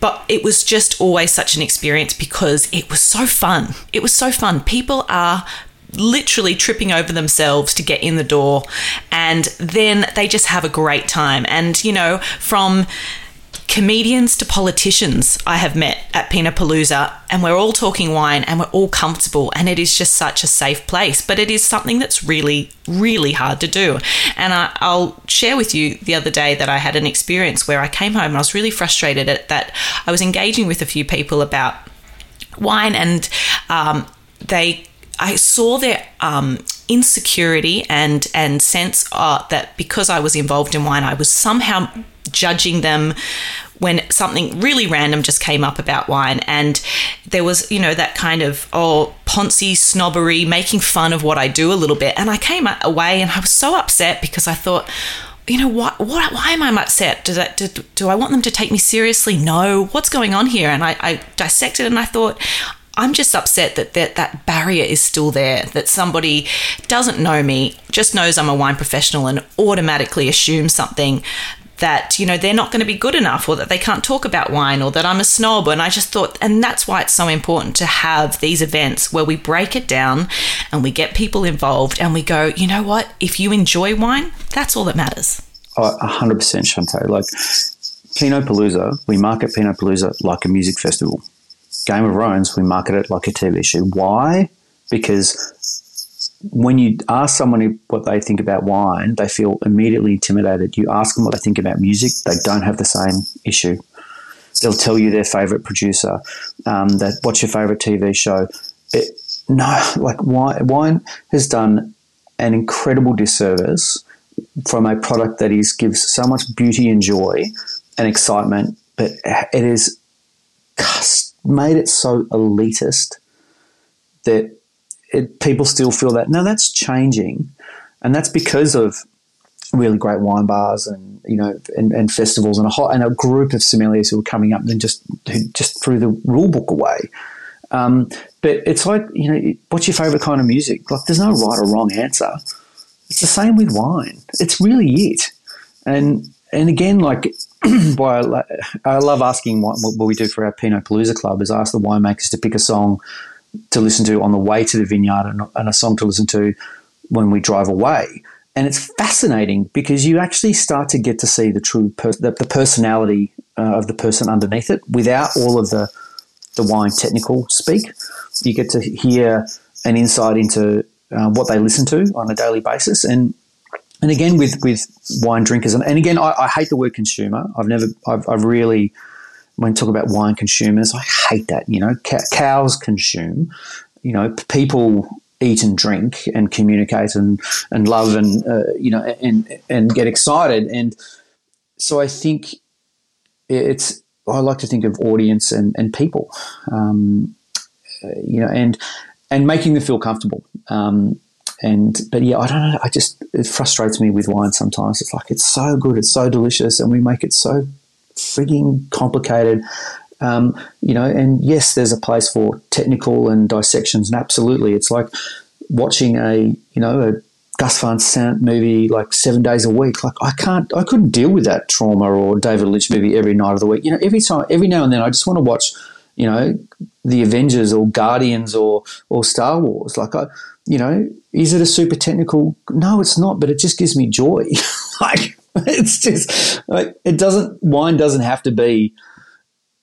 but it was just always such an experience because it was so fun. It was so fun. People are literally tripping over themselves to get in the door and then they just have a great time. And, you know, from comedians to politicians I have met at Pinot Palooza, and we're all talking wine and we're all comfortable, and it is just such a safe place. But it is something that's really, really hard to do. And I, will share with you the other day that I had an experience where I came home and I was really frustrated at that I was engaging with a few people about wine, and um, they I saw their um, insecurity and and sense uh, that because I was involved in wine, I was somehow judging them when something really random just came up about wine. And there was you know that kind of oh poncy snobbery making fun of what i do a little bit. And i came away and i was so upset because i thought you know what what why am i upset? Do, that, do, do i want them to take me seriously? No. What's going on here? And I, I dissected and i thought I'm just upset that, that that barrier is still there, that somebody doesn't know me, just knows I'm a wine professional and automatically assumes something that you know they're not going to be good enough or that they can't talk about wine or that I'm a snob. And I just thought and that's why it's so important to have these events where we break it down and we get people involved and we go you know what? If you enjoy wine that's all that matters. Oh, 100% Shanteh like Pinot Palooza we market Pinot Palooza like a music festival. Game of Thrones, we market it like a TV show. Why? Because when you ask someone what they think about wine, they feel immediately intimidated. You ask them what they think about music, they don't have the same issue. They'll tell you their favorite producer, um, that what's your favorite TV show. It, no, [LAUGHS] like wine, wine has done an incredible disservice from a product that is gives so much beauty and joy and excitement, but it is made it so elitist that it, people still feel that. Now that's changing, and that's because of really great wine bars and you know and, and festivals and a whole, and a group of sommeliers who are coming up and just just threw the rule book away. Um, but it's like you know, what's your favorite kind of music? Like, there's no right or wrong answer. It's the same with wine. It's really it, and and again, like [CLEARS THROAT] I, I, love asking what, what we do for our Pinot Palooza Club is ask the winemakers to pick a song to listen to on the way to the vineyard and, and a song to listen to when we drive away. And it's fascinating because you actually start to get to see the true per- the, the, personality uh, of the person underneath it without all of the the wine technical speak. You get to hear an insight into uh, what they listen to on a daily basis, and and again with with wine drinkers, and, and again, I, I, hate the word consumer. I've never, I've, I've really, when talk about wine consumers, I hate that. You know, cows consume. You know, people eat and drink and communicate and and love and uh, you know and and get excited. And so I think it's. I like to think of audience and and people. Um, you know, and and making them feel comfortable. Um, and but yeah, I don't know. I just it frustrates me with wine sometimes. It's like it's so good, it's so delicious, and we make it so frigging complicated. Um, you know, and yes, there's a place for technical and dissections, and absolutely, it's like watching a you know a Gus Van Sant movie like seven days a week. Like I can't, I couldn't deal with that trauma or David Lynch movie every night of the week. You know, every time, every now and then, I just want to watch, you know, the Avengers or Guardians or or Star Wars. Like I, you know, is it a super technical? No, it's not, but it just gives me joy. [LAUGHS] like [LAUGHS] it's just like it doesn't. Wine doesn't have to be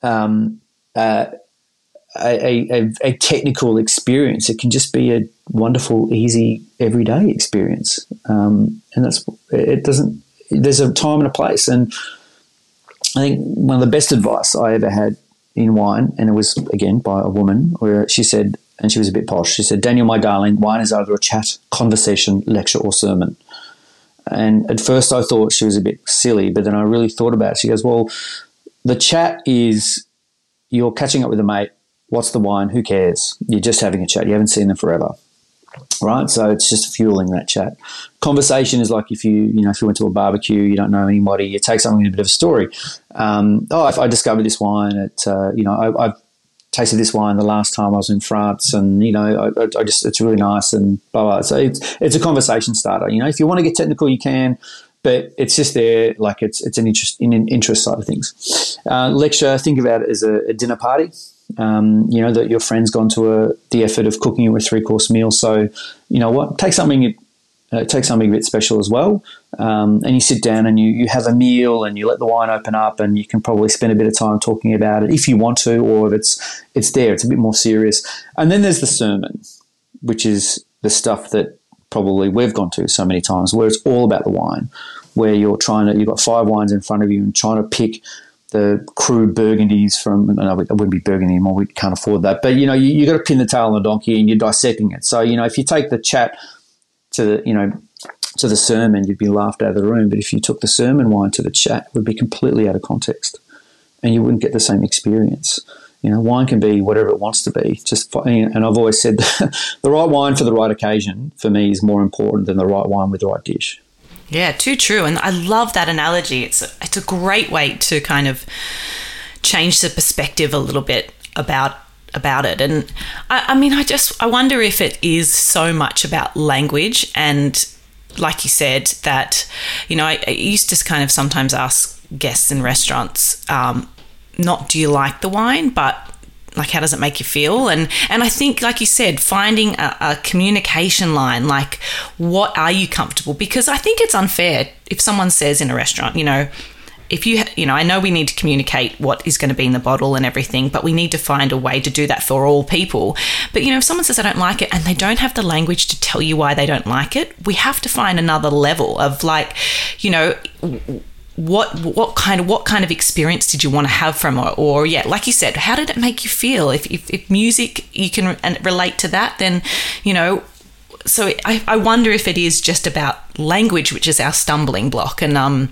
um, uh, a, a, a, technical experience. It can just be a wonderful, easy, everyday experience. Um, and that's it. Doesn't. There's a time and a place, and I think one of the best advice I ever had in wine, and it was again by a woman, where she said, and she was a bit posh. She said, Daniel, my darling, wine is either a chat, conversation, lecture, or sermon. And at first I thought she was a bit silly, but then I really thought about it. She goes, Well, the chat is you're catching up with a mate. What's the wine? Who cares? You're just having a chat. You haven't seen them forever. Right? So it's just fueling that chat. Conversation is like if you, you know, if you went to a barbecue, you don't know anybody, you take something in a bit of a story. Um, oh, I, I discovered this wine at, uh, you know, I, I've tasted this wine the last time I was in France, and you know, I, I just it's really nice and blah blah. So it's it's a conversation starter. You know, if you want to get technical, you can, but it's just there, like it's it's an interest in an interest side of things. Uh, lecture, think about it as a, a dinner party. Um, you know that your friend's gone to a, the effort of cooking you a three course meal. So, you know what? Take something uh, take something a bit special as well. Um, and you sit down and you, you have a meal and you let the wine open up and you can probably spend a bit of time talking about it if you want to, or if it's it's there, it's a bit more serious. And then there's the sermon, which is the stuff that probably we've gone to so many times, where it's all about the wine, where you're trying to you've got five wines in front of you and trying to pick the crude burgundies from no, it wouldn't be burgundy anymore. We can't afford that. But you know, you, you got to pin the tail on the donkey and you're dissecting it. So you know, if you take the chat to the, you know, to the sermon, you'd be laughed out of the room. But if you took the sermon wine to the chat, it would be completely out of context, and you wouldn't get the same experience. You know, wine can be whatever it wants to be. Just and I've always said [LAUGHS] the right wine for the right occasion for me is more important than the right wine with the right dish. Yeah, too true. And I love that analogy. It's it's a great way to kind of change the perspective a little bit about about it. And I, I mean, I just I wonder if it is so much about language and like you said that you know I, I used to kind of sometimes ask guests in restaurants um, not do you like the wine, but like how does it make you feel? And and i think like you said finding a, a, communication line like what are you comfortable? Because i think it's unfair if someone says in a restaurant you know if you you know i know we need to communicate what is going to be in the bottle and everything but we need to find a way to do that for all people. But you know if someone says i don't like it and they don't have the language to tell you why they don't like it we have to find another level of like you know what what kind of what kind of experience did you want to have from it? Or yeah like you said how did it make you feel? If, if, if music you can relate to that then you know so I, I wonder if it is just about language which is our stumbling block and um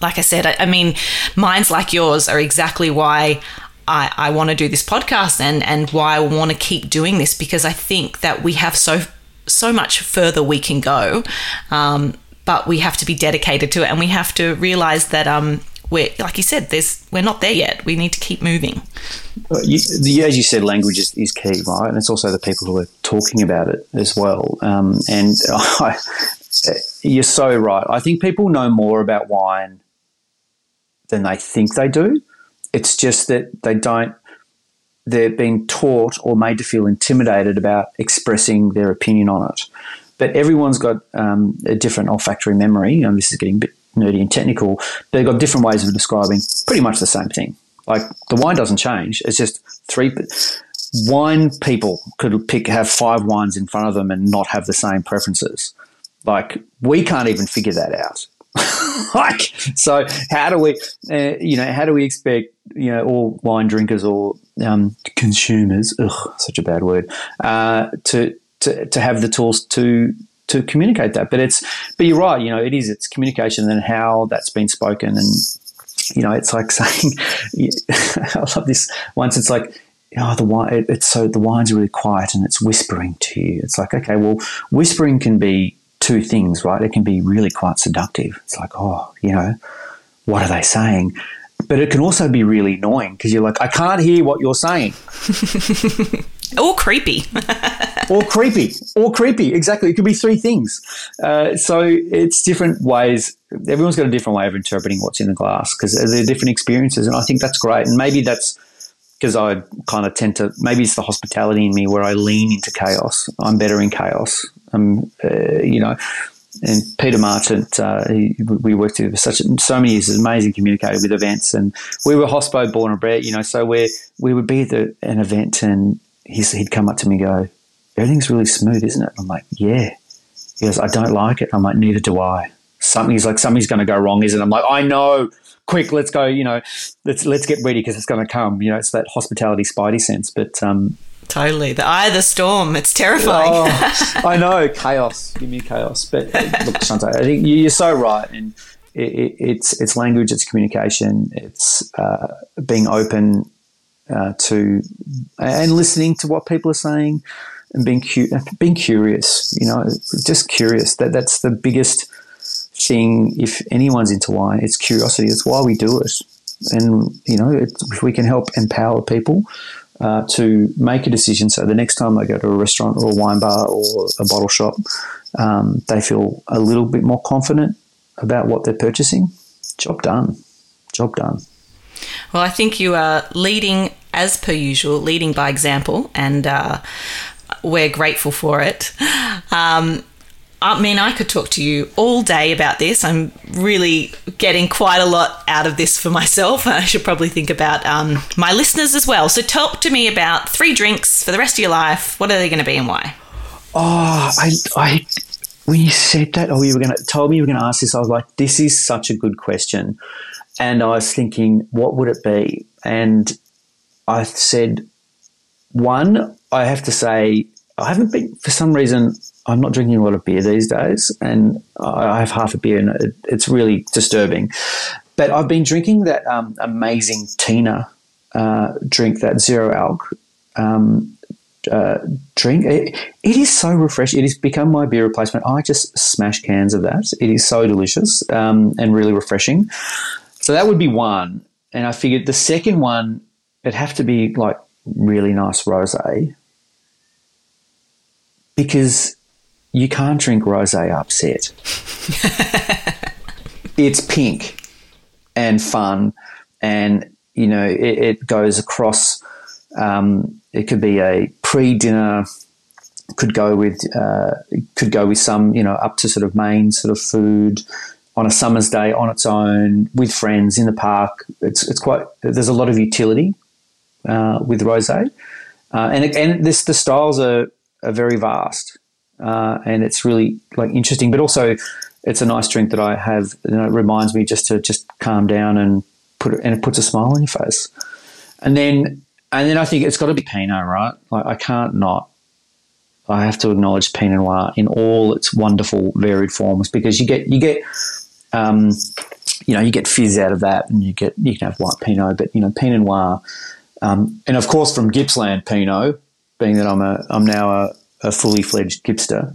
like i said I, I mean minds like yours are exactly why I, I want to do this podcast and and why I want to keep doing this because I think that we have so so much further we can go um, but we have to be dedicated to it and we have to realize that um, we're like you said there's we're not there yet. We need to keep moving. You, the, as you said language is, is, key right? And it's also the people who are talking about it as well. Um, and [LAUGHS] I, you're so right. I think people know more about wine than they think they do it's just that they don't they're being taught or made to feel intimidated about expressing their opinion on it but everyone's got um, a different olfactory memory. And this is getting a bit nerdy and technical. They've got different ways of describing pretty much the same thing. Like the wine doesn't change. It's just three. Wine people could pick have five wines in front of them and not have the same preferences. Like we can't even figure that out. [LAUGHS] like so, how do we, uh, you know, how do we expect you know all wine drinkers or um, consumers? Ugh, such a bad word. Uh, to to, to have the tools to to communicate that. But it's but you're right. You know, it is it's communication and how that's been spoken, and you know, it's like [LAUGHS] saying I love this. Once it's like. Oh, the wine. It's so the wine's really quiet and it's whispering to you. It's like, okay, well, whispering can be two things, right? It can be really quite seductive. It's like, oh, you know, what are they saying? But it can also be really annoying because you're like, I can't hear what you're saying. [LAUGHS] or creepy. [LAUGHS] or creepy. Or creepy. Exactly. It could be three things. Uh, so it's different ways. Everyone's got a different way of interpreting what's in the glass because they're different experiences. And I think that's great. And maybe that's because I kind of tend to, maybe it's the hospitality in me where I lean into chaos. I'm better in chaos. I'm, uh, you know, and Peter Marchant, uh, he, we worked with for such so many years, amazing communicator with events, and we were hospo born and bred, you know. So we we would be at the, an event, and he'd come up to me and go, everything's really smooth, isn't it? I'm like, yeah. He goes, I don't like it. I'm like, neither do I. Something's like something's going to go wrong, isn't it? I'm like, I know. Quick, let's go. You know, let's let's get ready because it's going to come. You know, it's that hospitality spidey sense. But um, totally, the eye of the storm. It's terrifying. oh, [LAUGHS] I know chaos. Give me chaos. But uh, look, Shanteh, I think you're so right, and it, it, it's it's language, it's communication, it's uh, being open uh, to and listening to what people are saying and being cu- being curious. You know, just curious. That that's the biggest thing. If anyone's into wine, it's curiosity. It's why we do it. And you know, it, if we can help empower people uh, to make a decision, so the next time they go to a restaurant or a wine bar or a bottle shop, um, they feel a little bit more confident about what they're purchasing. Job done. Job done. Well, I think you are leading as per usual, leading by example, and uh, we're grateful for it. Um, I mean, I could talk to you all day about this. I'm really getting quite a lot out of this for myself. [LAUGHS] I should probably think about um, my listeners as well. So, talk to me about three drinks for the rest of your life. What are they going to be and why? Oh, I, I, when you said that, oh, you were going to told me you were going to ask this. I was like, this is such a good question, and I was thinking, what would it be? And I said, one, I have to say, I haven't been, for some reason, I'm not drinking a lot of beer these days, and I have half a beer, and it, it's really disturbing. But I've been drinking that um, amazing Tina uh, drink, that zero alc um, uh, drink. It, it is so refreshing. It has become my beer replacement. I just smash cans of that. It is so delicious um, and really refreshing. So that would be one. And I figured the second one, it'd have to be like really nice rosé because you can't drink rosé upset. it's pink and fun, and you know it, it goes across. Um, it could be a pre-dinner. Could go with uh, could go with some you know up to sort of main sort of food on a summer's day on its own with friends in the park. It's it's quite there's a lot of utility uh, with rosé, uh, and and this the styles are, are very vast, uh, and it's really like interesting. But also, it's a nice drink that I have. Know, it reminds me just to just calm down and put it, and it puts a smile on your face. And then and then I think it's got to be Pinot, right? Like I can't not. I have to acknowledge Pinot Noir in all its wonderful varied forms because you get you get um, you know, you get fizz out of that, and you get you can have white Pinot, but you know, Pinot Noir um, and of course, from Gippsland Pinot, being that I'm a I'm now a, a fully fledged Gipster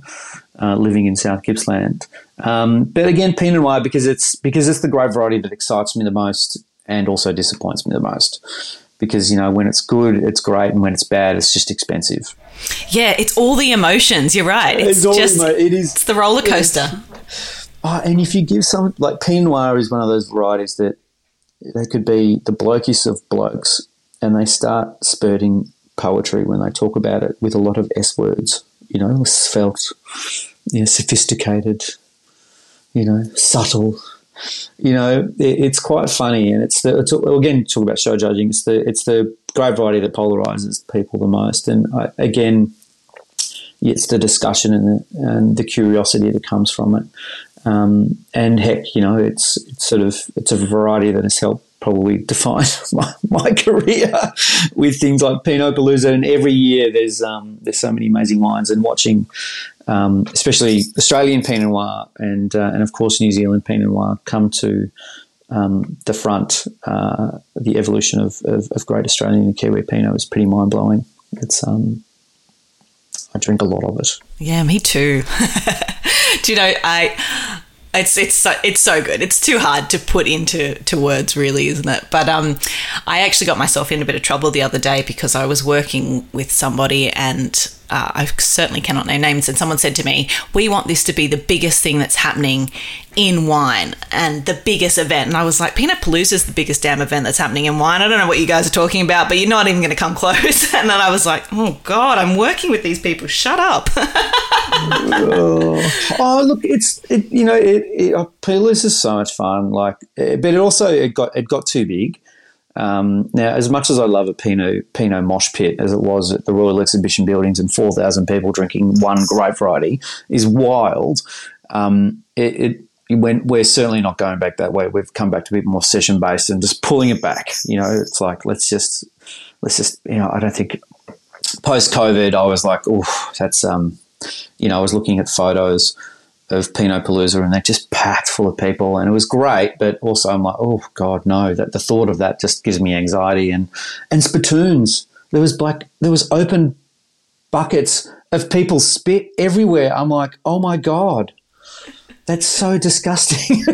uh, living in South Gippsland. Um, but again, Pinot Noir because it's because it's the grape variety that excites me the most and also disappoints me the most. Because you know when it's good, it's great, and when it's bad, it's just expensive. Yeah, it's all the emotions. You're right. It's, it's just emo- it is. It's the roller coaster. Oh, and if you give some like Pinot Noir is one of those varieties that they could be the blokiest of blokes and they start spurting poetry when they talk about it with a lot of S words, you know, svelte, you know, sophisticated, you know, subtle. You know, it, it's quite funny, and it's the it's, again talk about show judging. It's the it's the great variety that polarizes people the most, and I, again, it's the discussion and the, and the curiosity that comes from it. Um, and heck, you know, it's it's sort of it's a variety that has helped probably [LAUGHS] define my, my career with things like Pinot Palooza. And every year there's um, there's so many amazing wines, and watching um, especially Australian Pinot Noir and uh, and of course New Zealand Pinot Noir come to um, the front. Uh, the evolution of, of, of, great Australian and Kiwi Pinot is pretty mind blowing. It's um, I drink a lot of it. Yeah, me too. [LAUGHS] Do you know I it's it's so it's so good. It's too hard to put into to words, really, isn't it? But um, I actually got myself in a bit of trouble the other day because I was working with somebody and uh, I certainly cannot name names, and someone said to me, "We want this to be the biggest thing that's happening in wine and the biggest event." And I was like, "Pinot Palooza is the biggest damn event that's happening in wine. I don't know what you guys are talking about, but you're not even going to come [LAUGHS] close." And then I was like, "Oh God, I'm working with these people. Shut up." [LAUGHS] oh, look, it's it, you know, it, it, Palooza is so much fun. Like, eh, but it also it got it got too big um, now, as much as I love a Pinot Pinot mosh pit as it was at the Royal Exhibition Buildings and four thousand people drinking one grape variety is wild. Um, it, it when we're certainly not going back that way. We've come back to a bit more session based and just pulling it back. You know, it's like let's just let's just you know I don't think post COVID I was like oh that's um you know I was looking at photos of Pinot Palooza, and they're just packed full of people, and it was great. But also, I'm like, oh god, no! That the thought of that just gives me anxiety. And and spittoons, there was like there was open buckets of people spit everywhere. I'm like, oh my god, that's so disgusting. [LAUGHS]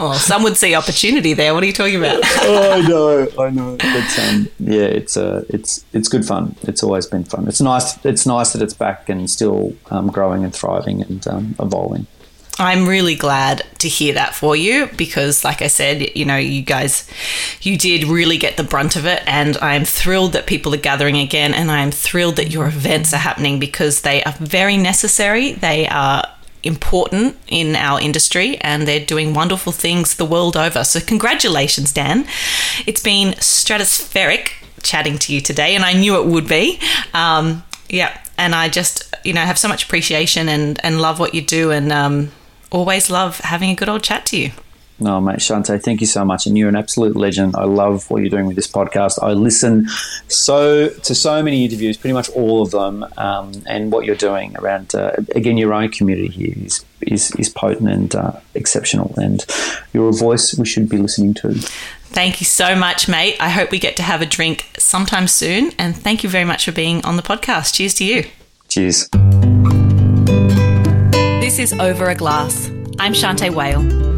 oh, some would see opportunity there. What are you talking about? [LAUGHS] oh, I know, I know. But um, yeah, it's uh, it's it's good fun. It's always been fun. It's nice. It's nice that it's back and still um, growing and thriving and um, evolving. I'm really glad to hear that for you because, like I said, you know, you guys, you did really get the brunt of it. And I'm thrilled that people are gathering again. And I'm thrilled that your events are happening because they are very necessary. They are important in our industry and they're doing wonderful things the world over. So, congratulations, Dan. It's been stratospheric chatting to you today, and I knew it would be. Um, yeah, and I just, you know, have so much appreciation and, and love what you do and um, always love having a good old chat to you. No, mate, Shanteh, thank you so much. And you're an absolute legend. I love what you're doing with this podcast. I listen so to so many interviews, pretty much all of them. Um, and what you're doing around, uh, again, your own community here is, is, is potent and uh, exceptional. And you're a voice we should be listening to. Thank you so much, mate. I hope we get to have a drink sometime soon. And thank you very much for being on the podcast. Cheers to you. Cheers. This is Over a Glass. I'm Shanteh Wale.